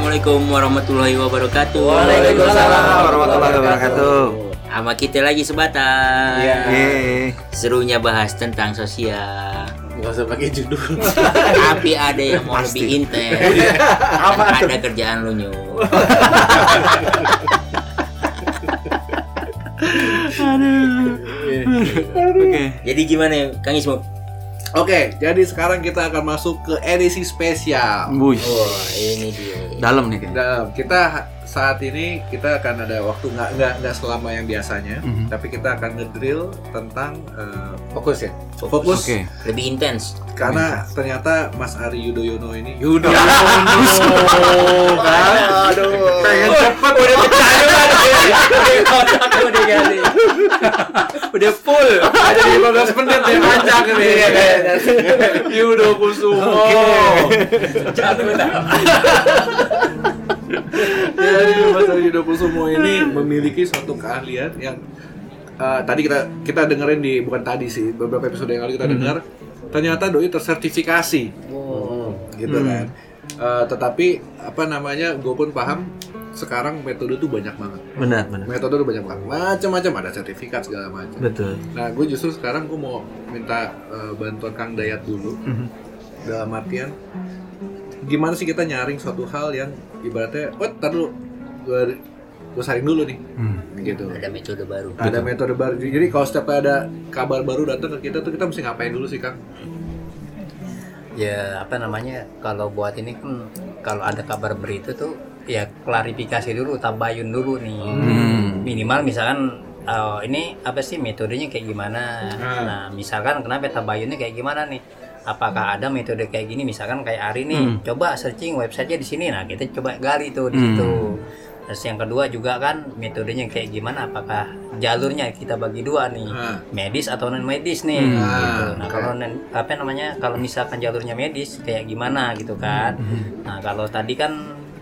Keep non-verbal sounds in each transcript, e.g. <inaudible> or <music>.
Assalamualaikum warahmatullahi wabarakatuh. Waalaikumsalam warahmatullahi wabarakatuh. Sama kita lagi sebatang. Iya. Yeay. Serunya bahas tentang sosial. Gak usah pakai judul. Tapi ada yang mau Pasti. lebih intens. Apa ada kerjaan lu nyu. Oke. Jadi gimana ya, Kang Ismo? Oke, jadi sekarang kita akan masuk ke edisi spesial. Wih. Wah, ini dia. Dalam nih kayaknya. Dan kita saat ini kita akan ada waktu nggak nggak nggak selama yang biasanya, Mhm. tapi kita akan ngedrill tentang eh, fokus ya. Fokus. Fokus. Oke. Lebih intens. Karena ternyata Mas Ari Yudhoyono ini Yudhoyono <laughs> kan Aduh. pengen cepet udah <laughs> percaya udah ganti. udah full ada 15 menit ya panjang nih Yudo Kusumo jadi Mas Ari Yudo Kusumo ini memiliki suatu keahlian yang eh, tadi kita kita dengerin di bukan tadi sih beberapa episode yang lalu kita dengar ternyata doi tersertifikasi gitu Hmm. kan Eh, tetapi apa namanya gue pun paham sekarang metode tuh banyak banget Benar, benar. metode tuh banyak banget macam-macam ada sertifikat segala macam Betul. nah gue justru sekarang gue mau minta eh, bantuan Kang Dayat dulu Mhm. dalam artian gimana sih kita nyaring suatu hal yang ibaratnya oh tar dulu gue gue saring dulu nih Hmm. gitu Ada metode baru. ada metode baru jadi kalau setiap ada kabar baru datang ke kita tuh kita mesti ngapain dulu sih Kang ya apa namanya kalau buat ini kan kalau ada kabar berita tuh ya klarifikasi dulu tabayun dulu nih Hmm. minimal misalkan oh, ini apa sih metodenya kayak gimana Hmm. nah misalkan kenapa tabayunnya kayak gimana nih apakah ada metode kayak gini misalkan kayak Ari nih Hmm. coba searching websitenya di sini nah kita coba gali tuh di Hmm. situ terus yang kedua juga kan metodenya kayak gimana apakah jalurnya kita bagi dua nih Ah. medis atau non medis nih Hmm. gitu. Ah, Nah oke. kalau non- apa namanya kalau misalkan jalurnya medis kayak gimana gitu kan. Hmm. Nah kalau tadi kan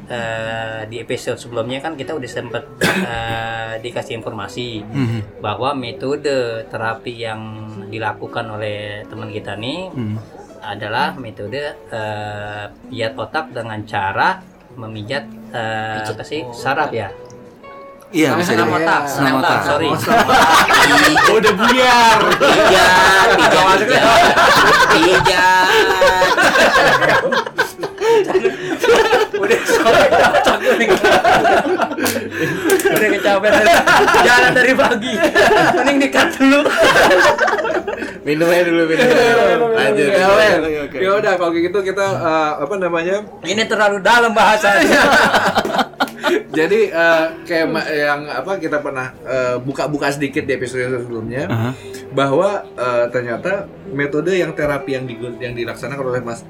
eh, di episode sebelumnya kan kita udah sempet <coughs> eh, dikasih informasi Mhm. bahwa metode terapi yang dilakukan oleh teman kita nih Hmm. adalah metode eh, pijat otak dengan cara memijat eh, apa sih saraf ya? Iya, bisa senam otak Senam otak. sorry. <laughs> Udah buyar. Pijat, pijat, <laughs> pijat, pijat. udah udah kecapean jalan dari pagi. Mending dikat dulu. Minum aja dulu. Minum lanjut. Oke, ya oke, Wen. oke. ya udah kalau gitu kita eh, apa namanya? Ini terlalu dalam bahasanya jadi eh, kayak yang apa kita pernah eh, buka-buka sedikit di episode sebelumnya Aha. bahwa eh, ternyata metode yang terapi yang digun- yang dilaksanakan oleh Mas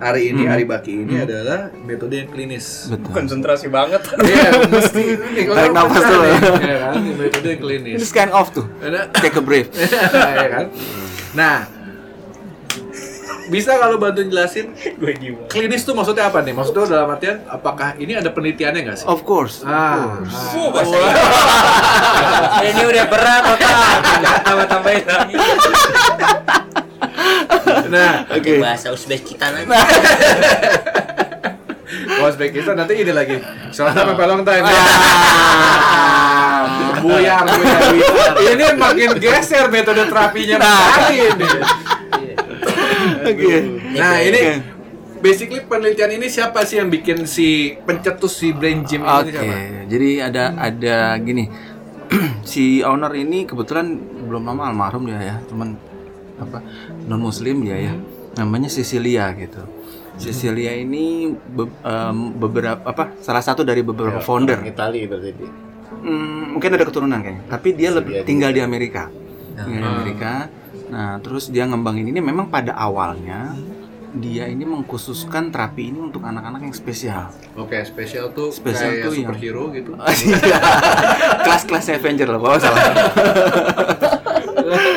Ari ini Hmm. Ari Baki ini adalah metode yang klinis Betul. konsentrasi banget <laughs> Iya, mesti Tarik nafas dulu. nih, ya kan? Metode yang klinis. Ini scan off tuh. Take a breath. <laughs> ya kan? Nah, bisa kalau bantu jelasin gue gimana klinis tuh maksudnya apa nih? Maksudnya dalam artian apakah ini ada penelitiannya nggak sih? Of course. Ah, <laughs> ini udah berat otak tambah tambahin lagi nah, Oke. Bahasa Uzbekistan aja. <laughs> Uzbekistan nanti ini lagi. Soalnya sampai long time. Ah. buyar, buyar, buyar. Ini makin geser metode terapinya Ari ini. Oke. Nah, ini basically penelitian ini siapa sih yang bikin si pencetus si brain gym ini Oke, siapa? jadi ada ada gini. <clears throat> si owner ini kebetulan belum lama almarhum dia ya, teman apa non muslim dia ya. Namanya Cecilia gitu. Cecilia ini be- em, beberapa apa salah satu dari beberapa founder. Itali berarti. Hmm, mungkin ada keturunan kayaknya, tapi dia lebih tinggal di Amerika. Tinggal di Amerika. Nah, terus dia ngembangin ini memang pada awalnya dia ini mengkhususkan terapi ini untuk anak-anak yang spesial. Oke, spesial tuh Spesial kayak tuh yang- superhero gitu. <laughs> Iya. Kelas-kelas Avenger lah, bawa salah. <laughs>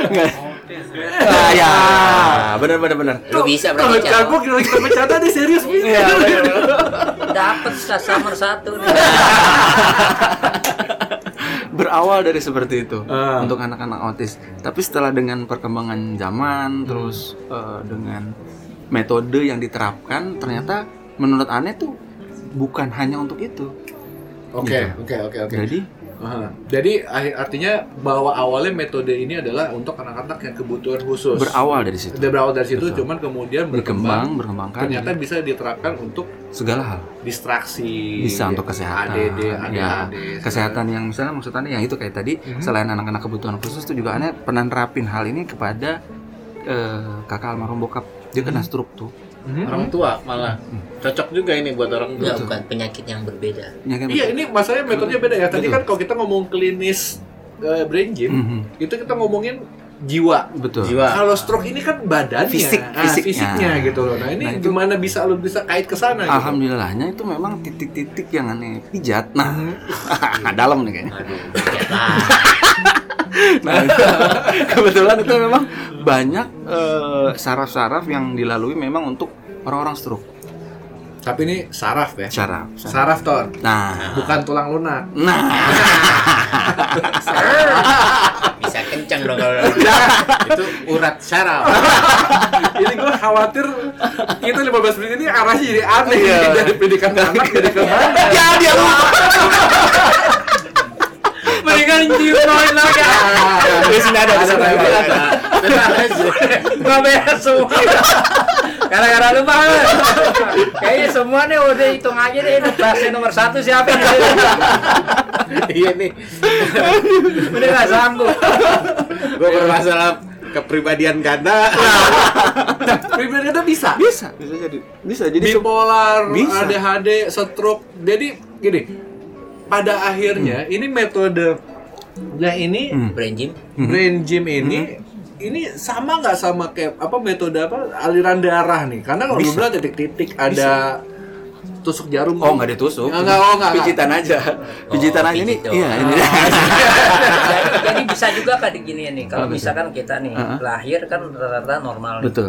Nggak. Ah, ya, benar benar benar. Lu bisa Kalau berarti jago Cal. kita kita bercanda dia serius nih. Iya, <laughs> dapat summer satu nih <laughs> berawal dari seperti itu Ah. untuk anak-anak autis. Tapi setelah dengan perkembangan zaman, terus eh, dengan metode yang diterapkan, ternyata menurut aneh tuh bukan hanya untuk itu. Oke, Gitu. oke, oke, oke. Jadi Jadi arti- artinya bahwa awalnya metode ini adalah untuk anak-anak yang kebutuhan khusus. berawal dari situ. Berawal dari situ, Betul. cuman kemudian Berkembang, berkembang. berkembangkan Ternyata bisa diterapkan untuk segala hal. distraksi. Bisa untuk kesehatan. ADD, ya, ADHD. kesehatan yang misalnya maksudnya yang itu kayak tadi Mhm. selain anak-anak kebutuhan khusus itu juga aneh pernah nerapin hal ini kepada eh, kakak almarhum bokap. Dia kena stroke tuh. Mhm. orang tua malah cocok juga ini buat orang tua Enggak, bukan penyakit yang berbeda. Ya kan? Iya, ini masalahnya metodenya beda ya. Tadi Betul. kan kalau kita ngomong klinis eh, brain gym, Mhm. itu kita ngomongin jiwa. Betul. jiwa Kalau stroke ini kan badannya, Fisik, ah, fisiknya. fisiknya gitu loh. Nah ini Nah, itu- gimana bisa lu bisa kait ke sana? gitu? Alhamdulillahnya itu memang titik-titik yang aneh pijat. Nah, Mhm. <laughs> dalam nih kayaknya. Aduh. <laughs> Nah, <laughs> kebetulan itu memang banyak eh, saraf-saraf yang dilalui memang untuk orang-orang stroke. Tapi ini saraf ya. Saraf. saraf. Saraf Tor, Nah, bukan tulang lunak. nah, <laughs> Bisa kencang dong kalau <laughs> itu urat syaraf ini gue khawatir kita 15 menit ini arahnya jadi aneh ya dari pendidikan anak jadi ke mana? ya Mendingan ciumin lagi. Di sini ada, di sini ada. Nggak beres semua. Gara-gara lu banget. Kayaknya semua nih udah hitung aja deh. Ini pasien nomor satu siapa nih? iya nih Udah nggak sanggup. gue bermasalah kepribadian ganda Pribadi kita bisa. Bisa, bisa jadi. Bisa jadi Bipolar, Bisa. ADHD, stroke. Jadi gini, pada akhirnya ini metode nah ini Hmm. brain gym. brain gym ini ini sama nggak sama kayak apa metode apa aliran darah nih? Karena kalau Bisa. bilang titik-titik ada tusuk jarum. Oh, nggak ditusuk. Enggak, oh, enggak, Pijitan aja. Pijitan aja ini. pijit doang. Iya, ini. jadi, jadi bisa juga kan gini nih. Kalau misalkan kita nih Uh-uh. lahir kan rata-rata normal. nih. Betul.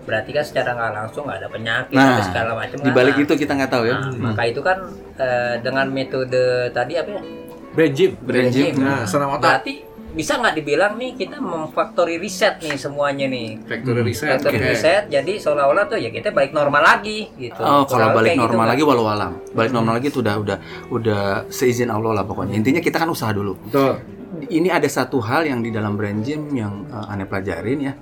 Nah, berarti kan secara nggak langsung nggak ada penyakit Nah, atau segala macam. di balik Nah, itu kita nggak tahu ya. Nah, maka itu kan eh, dengan metode tadi apa ya? brain gym. Brain gym. Nah, senam otak. Berarti bisa nggak dibilang nih kita memfaktori riset nih semuanya nih. Factory reset. Factory Oke. riset, jadi seolah-olah tuh ya kita balik normal lagi gitu. Oh, kalau balik gitu normal kan. lagi walau alam. Balik normal lagi itu udah udah udah seizin Allah lah pokoknya. Intinya kita kan usaha dulu. Betul. Ini ada satu hal yang di dalam brain gym yang eh, aneh pelajarin ya.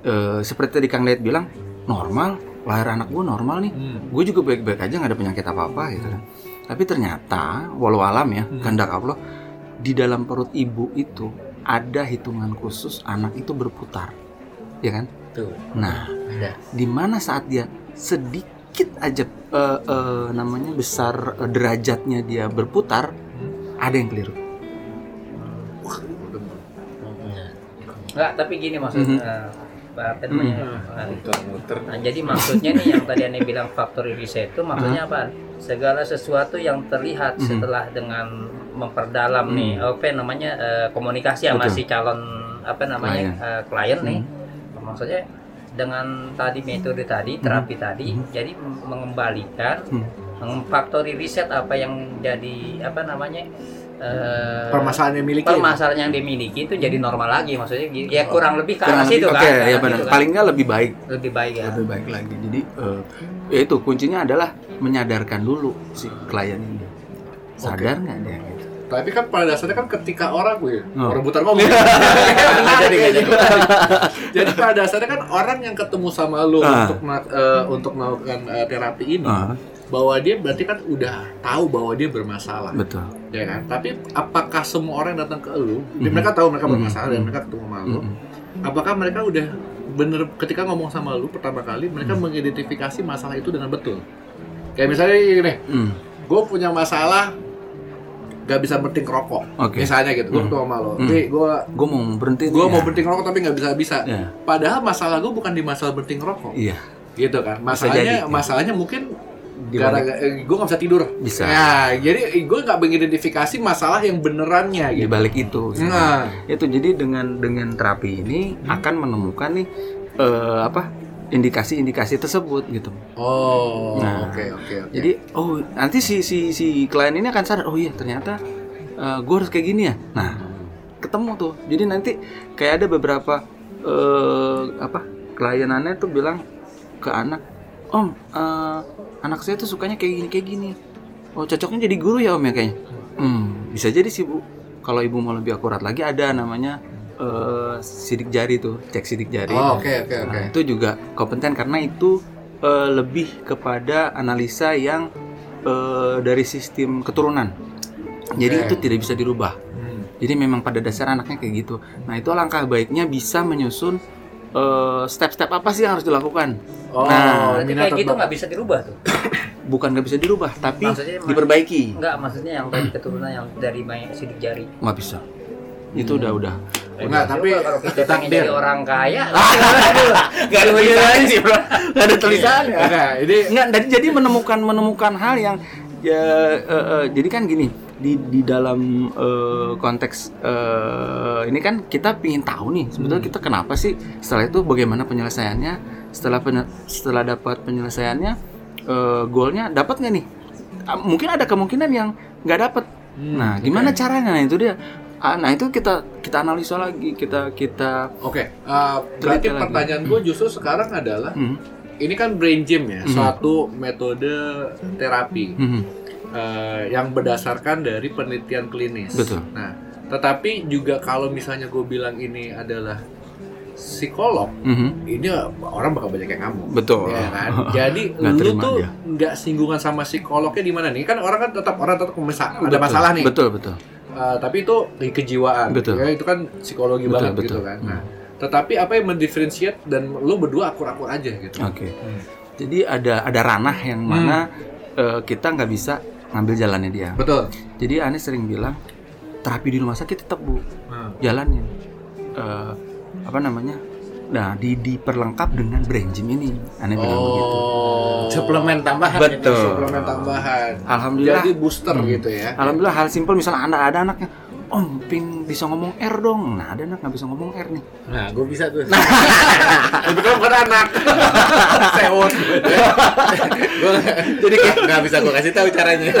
Eh, seperti tadi Kang Dayat bilang, normal, lahir anak gue normal nih. Hmm. Gue juga baik-baik aja nggak ada penyakit apa-apa gitu kan. Tapi ternyata walau alam ya, Hmm. kehendak Allah di dalam perut ibu itu ada hitungan khusus anak itu berputar. Ya kan? Tuh, Nah, ada. di mana saat dia sedikit aja eh, eh, namanya besar eh, derajatnya dia berputar, ada yang keliru. Enggak, tapi gini maksudnya. Mhm. Apa namanya? muter-muter Nah, jadi maksudnya nih yang tadi Ane bilang factory reset itu maksudnya apa? Segala sesuatu yang terlihat Mhm. setelah dengan memperdalam Mhm. nih apa namanya eh, komunikasi sama si calon apa namanya Klien. eh, klien nih. Maksudnya dengan tadi metode tadi, terapi tadi jadi mem- mengembalikan Mhm. memfaktori riset apa yang jadi apa namanya eh, Permasalahan yang miliki. Hmm. permasalahan yang dimiliki itu jadi normal lagi maksudnya ya kurang lebih ke arah Kurang situ lebih- kan ya benar. situ kan. Paling nggak lebih baik. lebih baik ya Lebih baik lagi. Jadi eh, ya itu kuncinya adalah menyadarkan dulu si klien ini. Sadar nggak dia gitu. Tapi kan pada dasarnya kan ketika orang gue, Oh. orang butar ngomong. <laughs> jadi, jadi. <laughs> Jadi pada dasarnya kan orang yang ketemu sama lu Ah. untuk eh, untuk melakukan eh, terapi ini, Ah, bahwa dia berarti kan udah tahu bahwa dia bermasalah, betul. ya kan? Tapi apakah semua orang yang datang ke lu, Mhm. mereka tahu mereka Mhm. bermasalah dan Mhm. mereka ketemu sama lu, Mm-mm. apakah mereka udah bener ketika ngomong sama lu pertama kali mereka Mhm. mengidentifikasi masalah itu dengan betul? Kayak misalnya gini, Mm. gue punya masalah gak bisa berhenti rokok, Oke. misalnya gitu, gue Mhm. ketemu sama lo. Nih, gue Gue mau berhenti. gue nih, mau ya. berhenti ngerokok tapi nggak bisa bisa. Ya. Padahal masalah gue bukan di masalah berhenti ngerokok, Iya. gitu kan? jadi, Masalahnya ya. masalahnya mungkin gara balik, gue nggak bisa tidur. Bisa. Ya, jadi gue nggak mengidentifikasi masalah yang benerannya di gitu. balik itu. gitu. Nah, itu jadi dengan dengan terapi ini akan menemukan nih eh, apa indikasi-indikasi tersebut gitu. oh, oke Nah, oke oke. Jadi oh nanti si si si klien ini akan sadar oh iya ternyata gue harus kayak gini ya. Nah ketemu tuh. Jadi nanti kayak ada beberapa eh, apa klienannya tuh bilang ke anak om eh, anak saya tuh sukanya kayak gini kayak gini oh cocoknya jadi guru ya om ya kayaknya hmm bisa jadi sih bu kalau ibu mau lebih akurat lagi ada namanya eh, sidik jari tuh cek sidik jari Oh, oke oke oke. Nah, itu juga kompeten karena itu eh, lebih kepada analisa yang eh, dari sistem keturunan. Jadi Oke. itu tidak bisa dirubah. Hmm. Jadi memang pada dasar anaknya kayak gitu. Nah itu langkah baiknya bisa menyusun eh, step-step apa sih yang harus dilakukan. Oh, Nah, minat kayak gitu nggak bisa dirubah tuh. <coughs> Bukan nggak bisa dirubah, tapi Maksudnya, diperbaiki. Enggak, maksudnya yang dari keturunan yang dari banyak sidik jari. Nggak bisa. Itu udah udah. Enggak, tapi kalau kita pengen takdir. jadi orang kaya, <laughs> Gak ada tulisannya sih bro. Gak ada tulisannya. Enggak, ini Nggak, jadi, jadi menemukan menemukan hal yang ya eh, eh, jadi kan gini di di dalam eh, konteks eh, ini kan kita pingin tahu nih sebetulnya kita kenapa sih setelah itu bagaimana penyelesaiannya? Setelah penye- setelah dapat penyelesaiannya eh, goalnya dapat nggak nih? Ah, mungkin ada kemungkinan yang nggak dapat. Nah gimana caranya? Nah itu dia. Ah, nah itu kita kita analisa lagi kita kita Oke, uh, berarti lagi. pertanyaan gue justru sekarang adalah hmm, ini kan brain gym ya, Mhm. suatu metode terapi. Hmm, uh, yang berdasarkan dari penelitian klinis. Betul. Nah, tetapi juga kalau misalnya gue bilang ini adalah psikolog, hmm. ini orang bakal banyak yang ngamuk. Betul. Ya kan? <laughs> Jadi lu tuh nggak singgungan sama psikolognya di mana nih? Kan orang kan tetap orang tetap mesa- ada Betul, masalah nih. betul betul Uh, tapi itu di kejiwaan. Betul. Ya, itu kan psikologi Betul, banget betul. gitu kan. Hmm. Nah, tetapi apa yang mendifferentiate dan lu berdua akur-akur aja gitu. Oke. Hmm. Jadi ada ada ranah yang mana eh, kita nggak bisa ngambil jalannya dia. Betul. Jadi Anies sering bilang terapi di rumah sakit tetap bu Nah, jalanin. Eh, apa namanya? Nah di diperlengkap dengan brain gym ini. Aneh bilang begitu. Suplemen tambahan. Betul. suplemen tambahan. Alhamdulillah. Jadi booster Hmm. gitu ya. Alhamdulillah hal simpel misalnya anda ada anaknya. Om, pin bisa ngomong R dong. Nah, ada anak nggak bisa ngomong R nih. Nah, gue bisa tuh. <laughs> Itu kan bukan anak. <laughs> Sewot. Gue jadi kayak nggak bisa gue kasih tahu caranya. <laughs>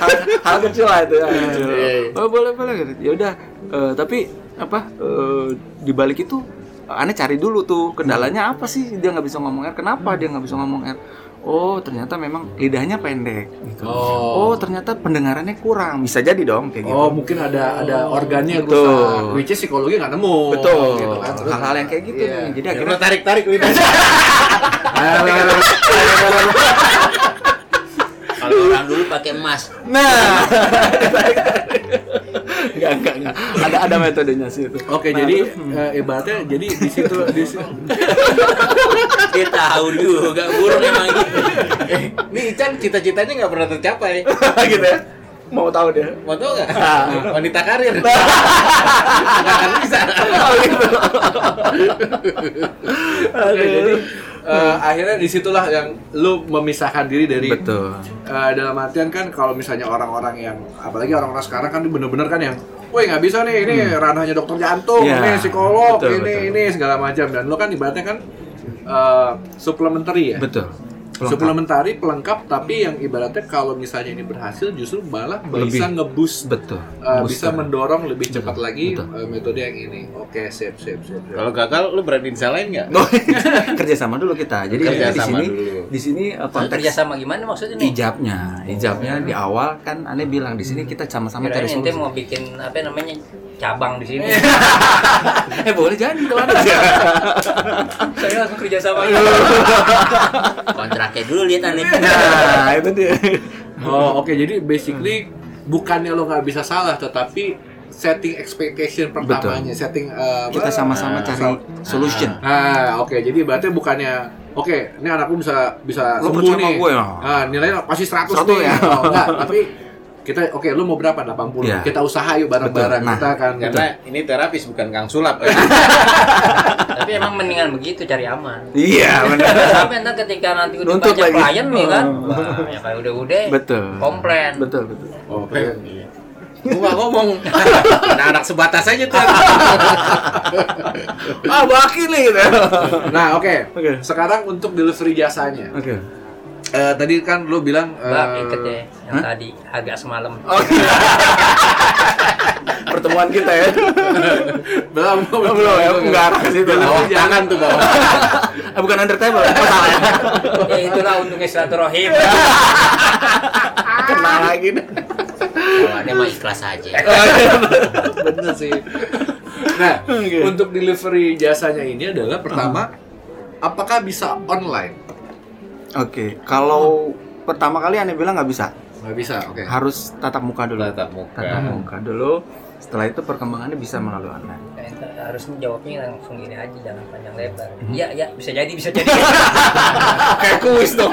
hal, hal kecil lah itu ya. Iya, iya. Oh, boleh boleh ya udah eh, tapi apa eh, di balik itu aneh cari dulu tuh kendalanya apa sih dia nggak bisa ngomong R kenapa dia nggak bisa ngomong R oh ternyata memang lidahnya pendek gitu Oh. oh ternyata pendengarannya kurang bisa jadi dong kayak gitu Oh, mungkin ada ada organnya yang Betul. rusak. Which is psikologi nggak nemu. betul Gitu kan. Hal-hal yang kayak gitu nih. jadi Karena akhirnya tarik tarik lidahnya. <laughs> Kalau orang dulu pakai emas. nah <laughs> nggak nggak nggak ada ada metodenya sih itu Oke, jadi eh, ibaratnya jadi di situ di situ <laughs> Dia tahu juga burung emang gitu. Eh, Nih Ican cita-citanya nggak pernah tercapai. <laughs> gitu ya mau tahu dia? Mau tau nggak? Wanita karir. <laughs> Nggak akan bisa. Oke, jadi eh, akhirnya di situlah yang lu memisahkan diri dari betul. Eh, dalam artian kan kalau misalnya orang-orang yang apalagi orang-orang sekarang kan bener-bener kan yang woi nggak bisa nih ini ranahnya dokter jantung Iya, ini psikolog betul, ini betul. ini segala macam. Dan lo kan ibaratnya kan eh, supplementary ya. Betul Pelengkap. supplementary pelengkap tapi yang ibaratnya kalau misalnya ini berhasil justru malah bisa Lebih. ngeboost betul eh, bisa mendorong lebih cepat Betul, lagi betul. eh, metode yang ini oke sip sip sip, sip. Kalau gagal, lu berani disalahin nggak? Oh, <laughs> kerja sama dulu kita. Jadi Kerja di sama sini dulu. di sini uh, konteks kerja sama gimana maksudnya nih? ijabnya. Ijabnya di awal kan aneh bilang di sini kita sama-sama cari solusi. mau bikin apa namanya cabang di sini. <laughs> <laughs> eh boleh jadi kalau ada. Saya langsung kerja sama. Kontraknya dulu lihat aneh. <laughs> nah, itu dia. Oh oke jadi basically bukannya lo nggak bisa salah tetapi setting expectation pertamanya setting eh, Kita sama-sama eh, cari so- solution. Ah oke jadi berarti bukannya oke ini anakku bisa bisa Lo sembuh nih gue, ya? ah, nilainya pasti 100, 100 nih ya? oh, enggak tapi kita oke lu mau berapa 80 Iya. kita usaha yuk bareng-bareng Betul. Nah, kita akan Karena ini terapis bukan kang sulap. ya. <laughs> Tapi emang mendingan begitu cari aman. Iya, benar. Sampai ntar ketika nanti udah Nuntut banyak lagi. klien nih kan, Oh. wah, ya kayak udah-udah Betul. komplain. Betul, betul. oke Gue nggak ngomong. Anak-anak sebatas aja tuh. Ah, baki nih gitu. nah oke Oke. sekarang untuk delivery jasanya Oke. Eh, tadi kan lu bilang Bang, eh, iket ya yang tadi agak semalam. Oh, iya. <laughs> Pertemuan kita ya. belum belum belum ya, enggak arah ke situ. Belum, jangan tuh bawah. <laughs> Eh, bukan entertainment, apa salah ya? ya itulah untungnya silaturahim. <laughs> Kena lagi nih. Kalau ada mah ikhlas aja. Bener sih. Nah, untuk delivery jasanya ini adalah pertama, apakah bisa online? Oke, kalau pertama kali aneh bilang nggak bisa, Nggak bisa, oke. harus tatap muka dulu. Tatap muka. Tatap muka dulu. Setelah itu perkembangannya bisa melalui online. Ya, harus menjawabnya langsung gini aja jangan panjang lebar. Mhm. Iya, iya, bisa jadi, bisa jadi. <laughs> Kayak kuis dong.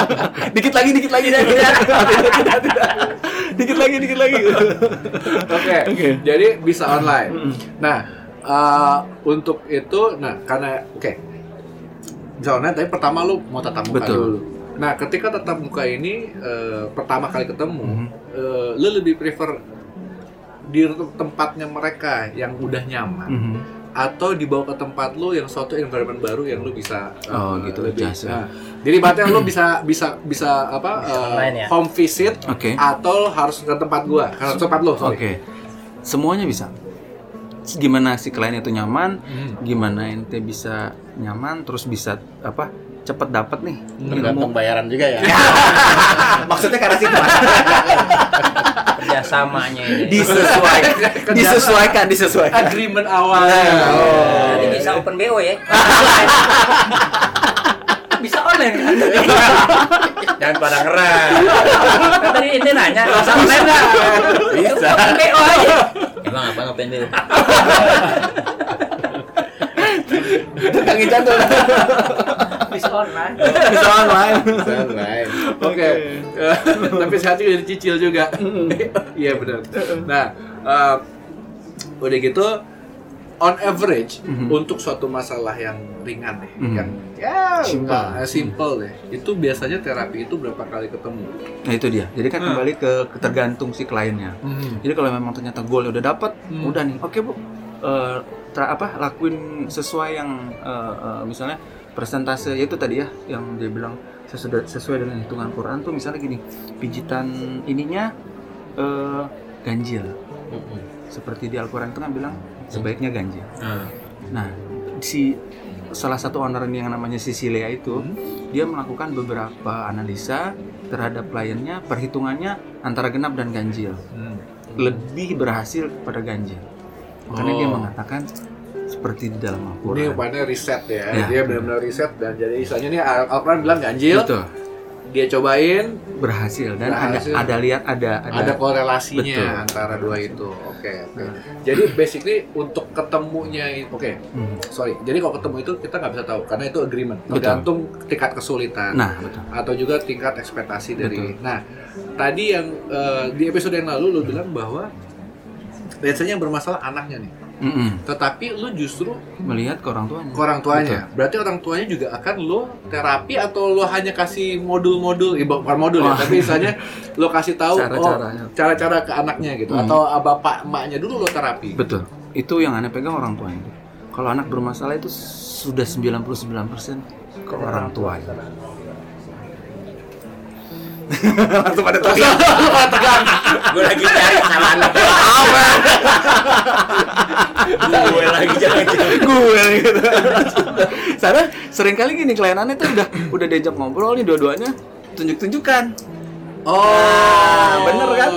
<laughs> dikit lagi, dikit lagi, dikit lagi. <laughs> dikit lagi, dikit lagi. Oke, Oke. jadi bisa online. Nah, eh, untuk itu, nah karena oke, bisa online. Tapi pertama lu mau tatap muka Betul. dulu. Nah, ketika tatap muka ini eh, pertama kali ketemu, Mhm. eh, lu lebih prefer di tempatnya mereka yang udah nyaman Mhm. atau dibawa ke tempat lu yang suatu environment baru yang lu bisa Oh, gitu, jasa. Nah, jadi berarti lu bisa bisa bisa apa Bisa online ya? home visit Oke. atau harus ke tempat gua karena tempat lu sorry. Oke. Semuanya bisa. Gimana si klien itu nyaman, Hmm. gimana ente bisa nyaman, terus bisa apa cepet dapat nih Tergantung ilmu. bayaran juga ya. <laughs> Maksudnya karena situ Kerjasamanya ini. disesuaikan, disesuaikan, disesuaikan. agreement awalnya. Oh. Nanti bisa open BO ya. <laughs> bisa online kan? Jangan pada ngeras. Kan tadi ini nanya, bisa online nggak? Bisa. Open BO aja. Emang apa ngapain dulu? Kang Ican tuh Bisa online. bisa online. Sunrise. Oke. Eh, Tapi sehati udah dicicil juga. Iya benar. Nah, eh, udah gitu on average untuk suatu masalah yang ringan deh, Mhm. yang ya Simple. nggak- eh, simple deh. Itu biasanya terapi itu berapa kali ketemu? Nah itu dia. Jadi kan Hmm. kembali ke ketergantung si kliennya. Jadi kalau memang ternyata goalnya udah dapat, Hmm. udah nih, oke bu, Eh, tra- apa lakuin sesuai yang eh, eh, misalnya persentase ya itu tadi ya yang dia bilang sesuai sesuai dengan hitungan Quran tuh misalnya gini, pijitan ininya eh, ganjil. Seperti di Al-Quran itu kan bilang sebaiknya ganjil. Nah, si salah satu owner ini yang namanya Sisilia itu, dia melakukan beberapa analisa terhadap kliennya, perhitungannya antara genap dan ganjil. Lebih berhasil pada ganjil. Karena dia Oh. mengatakan seperti di dalam Ini Al-Quran. rupanya riset ya. Ya. Dia benar-benar riset dan jadi nih Al- Al-Quran bilang ganjil, Betul, dia cobain berhasil dan Berhasil. ada ada lihat ada ada, ada korelasinya Betul. antara dua itu. Oke, oke. Jadi basically untuk ketemunya oke, Hmm. sorry. Jadi kalau ketemu itu kita nggak bisa tahu karena itu agreement. Betul. Tergantung tingkat kesulitan Nah, betul. atau juga tingkat ekspektasi dari. Betul. Nah, tadi yang eh, di episode yang lalu lu bilang bahwa biasanya yang bermasalah anaknya nih. Mm-mm. Tetapi lu justru Melihat ke orang tuanya. ke orang tuanya. Berarti orang tuanya juga akan lo terapi atau lo hanya kasih modul-modul, eh, bukan modul ya, Wah. tapi misalnya lo kasih tahu Cara-caranya. oh, cara-cara ke anaknya gitu Hmm. atau ah, bapak emaknya dulu lo terapi. Betul. Itu yang aneh pegang orang tuanya. Kalau anak bermasalah itu sudah 99% ke orang tuanya. <laughs> Langsung pada tegang. <laughs> Gue lagi cari kesalahan <laughs> apa? Gue lagi cari. gue gitu. Karena sering kali gini klien aneh tuh udah udah diajak ngobrol nih dua-duanya tunjuk-tunjukkan. Oh, bener kan?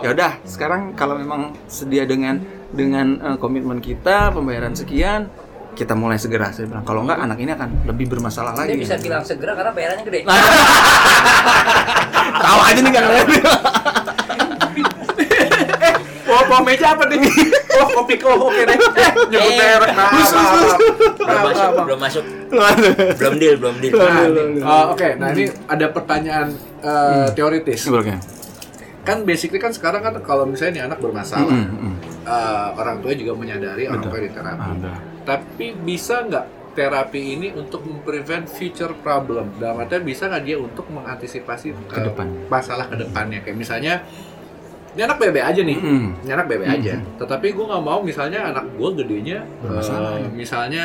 Ya udah, sekarang kalau memang sedia dengan dengan eh, komitmen kita pembayaran sekian, kita mulai segera. Saya bilang kalau enggak anak ini akan lebih bermasalah Dia lagi. bisa bilang segera karena bayarannya gede. <laughs> Tahu aja nih ngeliat. Oh, bawa meja apa nih? Oh, kopi kok oke deh. Nyebut Eh, merek. Nah, bus, bus. Belum masuk, belum masuk. Belum deal, belum deal. Nah, eh, oke, nah ini ada pertanyaan eh, teoritis. Sebenarnya. Kan basically kan sekarang kan kalau misalnya nih anak bermasalah, Mm, mm, mm. eh, orang tua juga menyadari orang tua di terapi. Tapi bisa nggak terapi ini untuk memprevent future problem? Dalam artian bisa nggak dia untuk mengantisipasi Ke eh, depannya. masalah ke depannya? Kayak misalnya ini anak bebe aja nih Hmm. ini anak bebe aja tetapi gue nggak mau misalnya anak gue gedenya eh, misalnya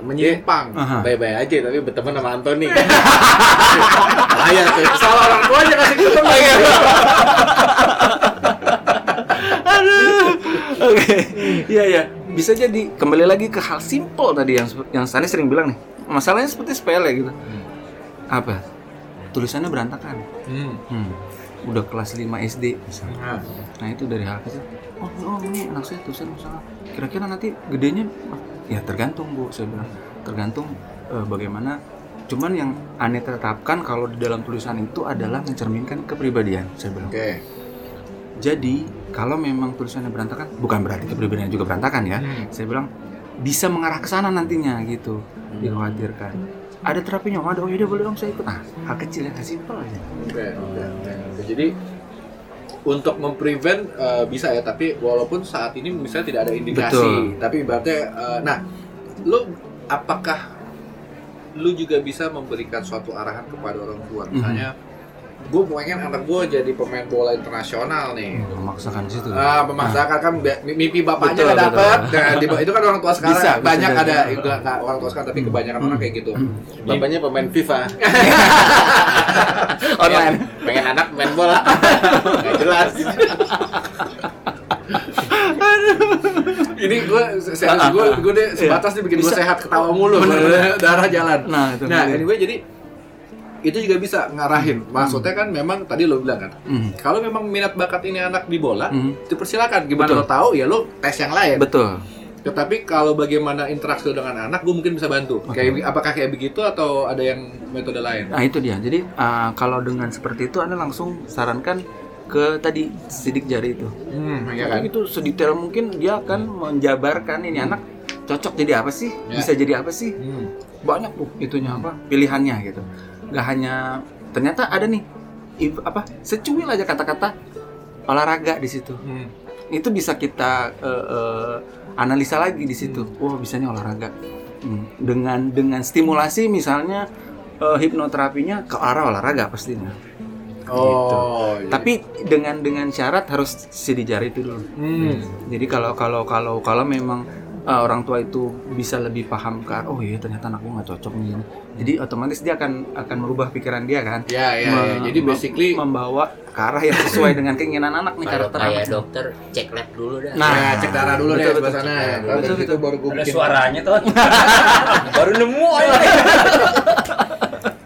menyimpang Aha. Bye-bye aja tapi berteman sama Anthony. <laughs> Bahaya tuh. salah orang tuanya kasih ketemu <laughs> Oke, iya ya. Bisa jadi kembali lagi ke hal simpel tadi yang yang Sani sering bilang nih. Masalahnya seperti sepele gitu. Apa? Tulisannya berantakan. Hmm. Hmm. Udah kelas 5 SD misalnya. Nah, Nah itu dari hal kecil. Oh, oh ini anak saya tulisan masalah. Kira-kira nanti gedenya ya tergantung bu. Saya bilang tergantung eh, bagaimana. Cuman yang aneh tetapkan kalau di dalam tulisan itu adalah mencerminkan kepribadian. Saya bilang. oke Jadi kalau memang tulisannya berantakan, bukan berarti kepribadian juga berantakan ya. Hmm. Saya bilang bisa mengarah ke sana nantinya gitu. Dikhawatirkan. Ada terapinya, oh ada, oh yaudah boleh om saya ikut. Nah, hal kecil yang simpel aja. Oke, oke, Jadi untuk memprevent eh, bisa ya, tapi walaupun saat ini misalnya tidak ada indikasi, Betul. tapi berarti, eh, nah, lu apakah lu juga bisa memberikan suatu arahan kepada orang tua, misalnya, gue pengen anak gue jadi pemain bola internasional nih. Memaksakan di situ. Ah, memaksakan kan bi- mimpi bapaknya Betul, nggak dapet, betul. nah, di- itu kan orang tua sekarang Bisa, bisa banyak jadi. ada enggak, enggak orang tua sekarang tapi kebanyakan orang kayak gitu. Bapaknya pemain FIFA. <laughs> Online. Pengen anak main bola. <laughs> Nggak jelas. <laughs> ini gue serius gue gue deh sebatas nih bikin gue Bisa. sehat ketawa mulu darah jalan Nah, itu nah anyway jadi itu juga bisa ngarahin maksudnya kan memang tadi lo bilang kan Hmm. kalau memang minat bakat ini anak di bola Hmm. dipersilakan gimana Betul. lo tahu ya lo tes yang lain Betul. tetapi kalau bagaimana interaksi lo dengan anak gue mungkin bisa bantu kayak apakah kayak begitu atau ada yang metode lain Nah itu dia. Jadi uh, kalau dengan seperti itu Anda langsung sarankan ke tadi sidik jari itu. hmm, ya kan Itu sedetail mungkin dia akan menjabarkan ini anak cocok jadi apa sih? Ya. Bisa jadi apa sih? Hmm. Banyak tuh itunya apa? Pilihannya gitu. Gak hanya ternyata ada nih apa? Secuil aja kata-kata olahraga di situ. Hmm. Itu bisa kita eh, eh, analisa lagi di situ. Oh, bisa nih olahraga. Hmm. Dengan dengan stimulasi misalnya eh, hipnoterapinya ke arah olahraga pastinya. oh iya. Tapi dengan dengan syarat harus sidik jari itu dulu. hmm. Jadi kalau kalau kalau kalau memang uh, orang tua itu bisa lebih paham ke arah, oh iya ternyata anak gue nggak cocok nih. ini." Jadi otomatis dia akan akan merubah pikiran dia kan. ya ya, ya. Jadi basically membawa ke arah yang sesuai dengan keinginan anak nih Kalau karakter kayak dokter cek lab dulu dah. Nah, ya, cek darah dulu deh betul, sebelah betul. sana Betul, Habis betul. itu baru gue Ada bikin suaranya tuh. <laughs> Baru nemu aja.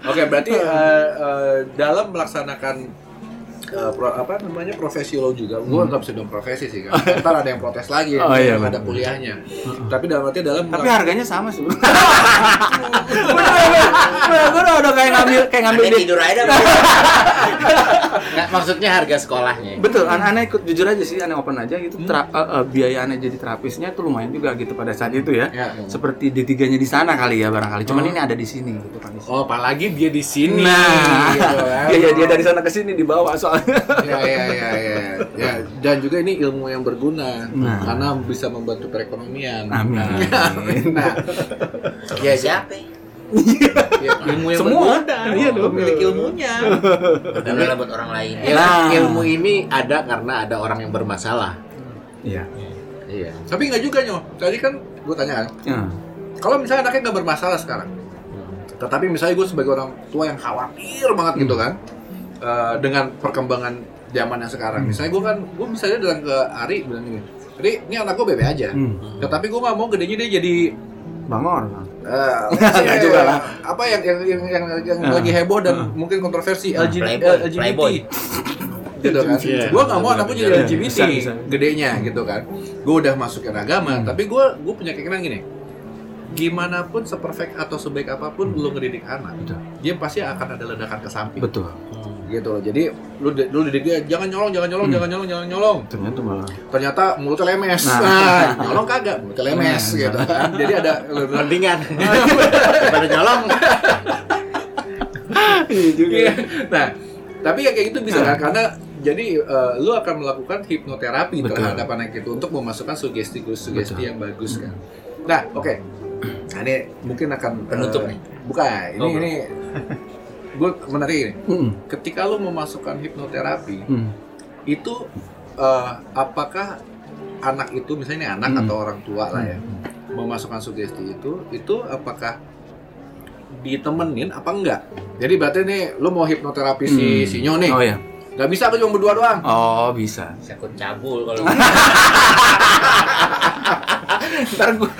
Oke, berarti <laughs> eh, eh, dalam melaksanakan eh, pro- apa namanya profesi lo juga, gue nggak bisa bilang profesi sih kan. Ntar ada yang protes lagi, <laughs> Oh, iya, ada kuliahnya. Tapi dalam arti dalam Tapi harganya sama sih. <laughs> Kayak ngambil kayak ngambil Anda di tidur aja dah. <laughs> Nggak, maksudnya harga sekolahnya. Betul, anak-anak ikut jujur aja sih, aneh open aja gitu. Tera- eh, eh, biaya aneh jadi terapisnya itu lumayan juga gitu pada saat itu ya. Ya. Seperti D3-nya di sana kali ya barangkali. Cuman Oh. ini ada di sini gitu kan. Oh, apalagi dia di sini. Nah, gitu <laughs> kan. iya iya, dia dari sana ke sini dibawa soalnya. ya, ya, ya, ya, ya. Dan juga ini ilmu yang berguna Nah. karena bisa membantu perekonomian. Amin. Nah, <laughs> Ya siapa? Ya, ilmu yang Semua. berguna. Iya dong. Pemilik ilmunya. Berguna buat orang lain. Ya, Nah. ilmu ini ada karena ada orang yang bermasalah. Iya. Iya. Tapi nggak juga nyoh. Tadi kan gue tanya kan, Ya. kalau misalnya anaknya nggak bermasalah sekarang, tetapi misalnya gue sebagai orang tua yang khawatir banget gitu kan, eh, dengan perkembangan zaman yang sekarang. Misalnya gue kan, gue misalnya bilang ke Ari bilang gini, Ari, ini anak gue bebe aja. Hmm. Tetapi gue nggak mau gedenya dia jadi Bangor. Bang. eh, <laughs> Nggak juga lah. apa yang yang yang, yang, yang Ah. lagi heboh dan mungkin kontroversi Ah, LG, Playboy, LGBT. Playboy. gitu kan. Iya. Gue nggak mau anak gue jadi Bisa, LGBT bisa. gedenya gitu kan. Gue udah masukin agama, tapi gue gue punya keinginan gini. Gimana pun seperfect atau sebaik apa pun lu ngedidik anak, Betul. dia pasti akan ada ledakan ke samping. Betul. Gitu loh. Jadi lu lu didik dia jangan nyolong, jangan nyolong, Hmm. jangan nyolong, jangan nyolong. Ternyata malah. Ternyata mulutnya lemes. Nah. Nah, nyolong kagak, mulutnya lemes Nah, gitu kan. <laughs> Jadi ada Mendingan. <laughs> Daripada nyolong. <laughs> Iya juga. Iya. Nah, tapi ya kayak gitu bisa kan karena jadi eh, lu akan melakukan hipnoterapi Betul. terhadap anak itu untuk memasukkan sugesti-sugesti yang bagus kan. Nah, oke. Nah, ini mungkin akan Penutup eh, nih. Bukan, ini Oh, ini gue menarik ini. Hmm. Ketika lu memasukkan hipnoterapi, Hmm. itu eh, apakah anak itu misalnya ini anak Hmm. atau orang tua lah ya memasukkan sugesti itu itu apakah ditemenin apa enggak jadi berarti nih lu mau hipnoterapi si Hmm. si Nyo nih Oh ya. nggak bisa aku cuma berdua doang Oh bisa. Sakut cabul kalau <laughs> Ntar gua,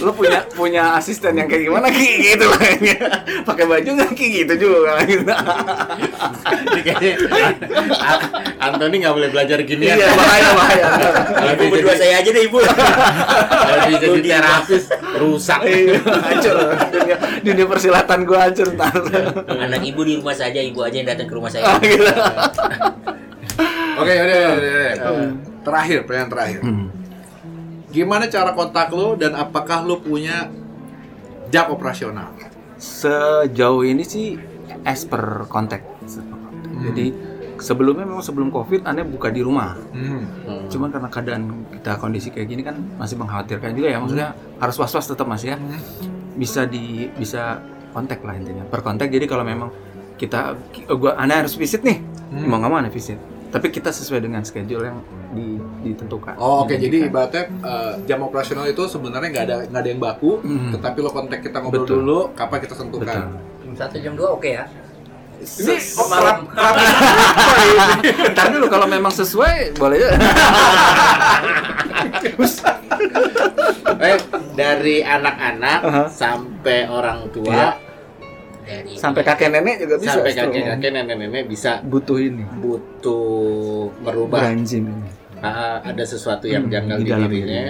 lo punya punya asisten yang kayak gimana ki gitu lah pakai baju nggak ki gitu juga gitu. Ini kayaknya Anthony nggak boleh belajar gini iya bahaya bahaya Kalau Ibu dia berdua jadi, saya aja deh ibu. kalau dia jadi terapis rusak. Iya, hancur dunia, dunia persilatan gua hancur ntar Anak ibu di rumah saja, ibu aja yang datang ke rumah Ah, saya. gitu. oke udah, udah, udah, udah. terakhir pertanyaan terakhir Hmm. Gimana cara kontak lu dan apakah lu punya jam operasional Sejauh ini sih as per kontak. Jadi sebelumnya memang sebelum covid aneh buka di rumah. hmm. Cuman karena keadaan kita kondisi kayak gini kan masih mengkhawatirkan juga ya maksudnya harus was-was tetap Mas ya. Bisa di bisa kontak lah intinya. Per kontak jadi kalau memang kita gua aneh harus visit nih. Hmm. Mau nggak mau aneh visit. Tapi kita sesuai dengan schedule yang di- ditentukan. Oh oke jadi ibaratnya eh, jam operasional itu sebenarnya nggak ada nggak ada yang baku, Hmm. tetapi lo kontak kita ngobrol Betul. dulu, kapan kita sentuhkan. Betul. Jam satu jam dua oke ya. Ini oh, Malam. kerap- Ntar dulu kalau memang sesuai boleh ya. <laughs> Eh, dari anak-anak Aha. sampai orang tua Iya. Dari Sampai kakek nenek juga bisa. sampai Stro. kakek-kakek nenek-nenek bisa butuh ini. butuh merubah Beranjim ini. Ah, ada sesuatu yang Hmm, janggal di dirinya dirinya.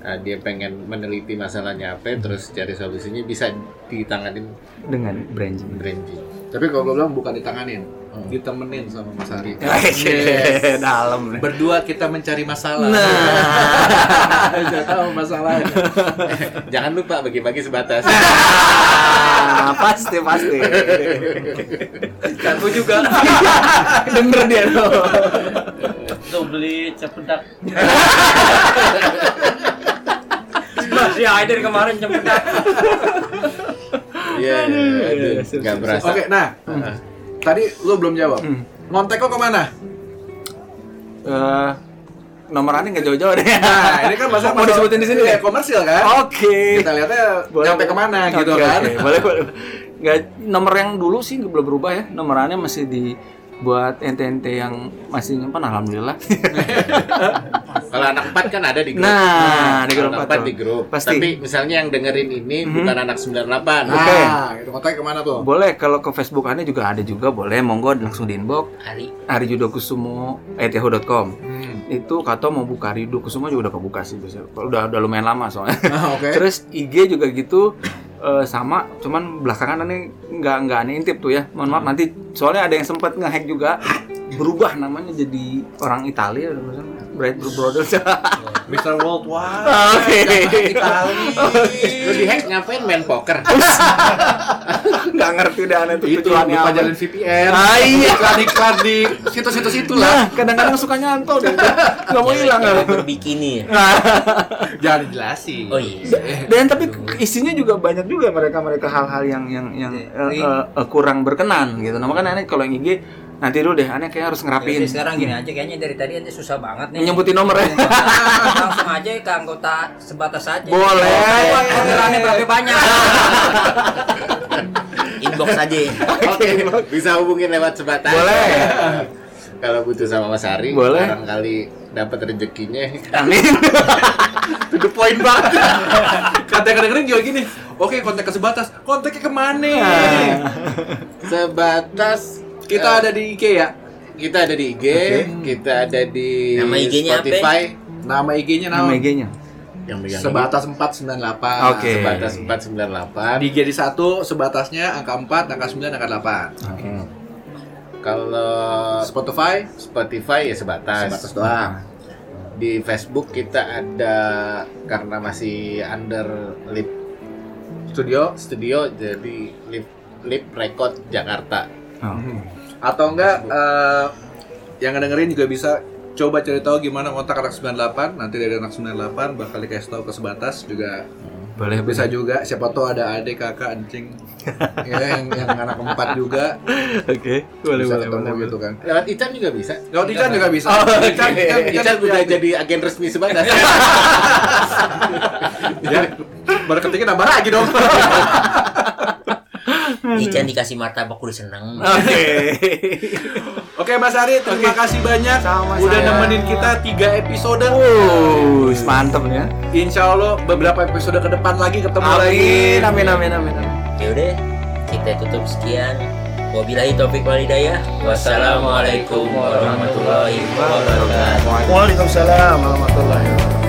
Ah, dia pengen meneliti masalahnya apa terus cari solusinya bisa ditanganin dengan branding. branding Tapi kalau gue bilang bukan ditanganin, ditemenin sama Mas Ari. <laughs> Yes. Dalam nih. Berdua kita mencari masalah. Nah. <laughs> Saya tahu masalahnya. <laughs> jangan lupa bagi-bagi sebatas Ah, pasti pasti. Aku juga. Denger dia tuh. Tuh beli cepedak. Masih Aider kemarin cempedak. iya iya, iya, aduh, nggak berasa Oke, nah Ah, tadi lu belum jawab. Hmm. Ngontek lo ke mana? Eh, nomor aneh nggak jauh-jauh deh. Nah, ini kan masa <laughs> Mau disebutin di sini ya komersil kan? Oke. Kita lihatnya nyampe ke mana gitu Oke, kan? Boleh, boleh. Nggak, nomor yang dulu sih belum berubah ya. Nomorannya masih di buat ente-ente yang masih nyimpan alhamdulillah. <laughs> kalau anak empat kan ada di grup Nah, di Kalau grup empat di grup Pasti. tapi misalnya yang dengerin ini bukan anak 98 Nah, itu kontak ke mana tuh? boleh kalau ke Facebook aneh juga ada juga boleh monggo langsung di inbox hari arijudokusumo@yahoo.com. Hmm. Itu kata mau buka Arido Kusumo juga udah kebuka sih biasanya. Udah udah lumayan lama soalnya. Ah, Oke. <laughs> Terus IG juga gitu eh, sama, cuman belakangan aneh nggak nggak aneh intip tuh ya. Mohon maaf nanti soalnya ada yang sempat ngehack juga. Berubah namanya jadi orang Italia Bright Blue Brothers. <laughs> Mr. Worldwide. Oke. lu di hack ngapain main poker <laughs> Nggak ngerti deh aneh tuh Itu tujuannya lupa apa. jalin VPN. Ah, iya. Iklan-iklan di situs-situs itu Nah, lah. kadang-kadang suka nyantol deh. Nggak mau hilang Cewek ya. berbikini. <laughs> Jangan dijelasin. Oh iya. Dan tapi isinya juga banyak juga mereka-mereka hal-hal yang yang yang eh, eh, kurang berkenan gitu. Nah, makanya aneh kalau yang IG nanti dulu deh, aneh kayak harus ngerapiin. Jadi sekarang gini aja kayaknya dari tadi aja susah banget nih. Nyebutin nomor ya. Langsung aja ke anggota sebatas aja. Boleh. Buat orderannya berapa banyak? <laughs> Inbox aja. Oke, bisa hubungin lewat sebatas. Boleh. Kalau butuh sama Mas Ari, Boleh. barangkali dapat rezekinya. Amin. <laughs> To the point banget. Kadang-kadang juga gini. Oke, kontak ke sebatas. Kontaknya ke mana? Sebatas Kita eh, ada di IG ya. kita ada di IG, kita ada di Nama IG-nya apa? Spotify. Nama IG-nya Nama nama. IG-nya. Yang megang Sebatas 498. Oke. sebatas 498. Di IG di 1 sebatasnya angka 4, angka 9, angka 8. Oke. Kalau Spotify Spotify ya sebatas. sebatas doang. Di Facebook kita ada karena masih under lip Studio studio jadi lip lip record Jakarta. Oh. atau enggak eh, yang ngedengerin juga bisa coba cari tahu gimana kontak anak 98 nanti dari anak 98 bakal dikasih tahu ke sebatas juga Boleh bisa juga siapa tahu ada adik kakak anjing <laughs> ya yang yang anak empat juga Oke, boleh bisa boleh ketemu boleh. gitu kan Lewat Ican juga bisa. Lewat Ican juga bisa Oh, oke. Ican, Ican, Ican, Ican udah jadi agen resmi sebagas. <laughs> ya, baru ketiknya nambah lagi dong <laughs> Ican dikasih martabak udah seneng. Oke. <laughs> Oke Mas Ari, terima kasih banyak Sama udah saya. nemenin kita tiga episode. Uh, mantep ya. Insya Allah beberapa episode ke depan lagi ketemu lagi. Amin, amin, amin, amin. amin. Ya udah, kita tutup sekian. Wabillahi taufik walhidayah. Wassalamualaikum warahmatullahi wabarakatuh. Waalaikumsalam warahmatullahi wabarakatuh.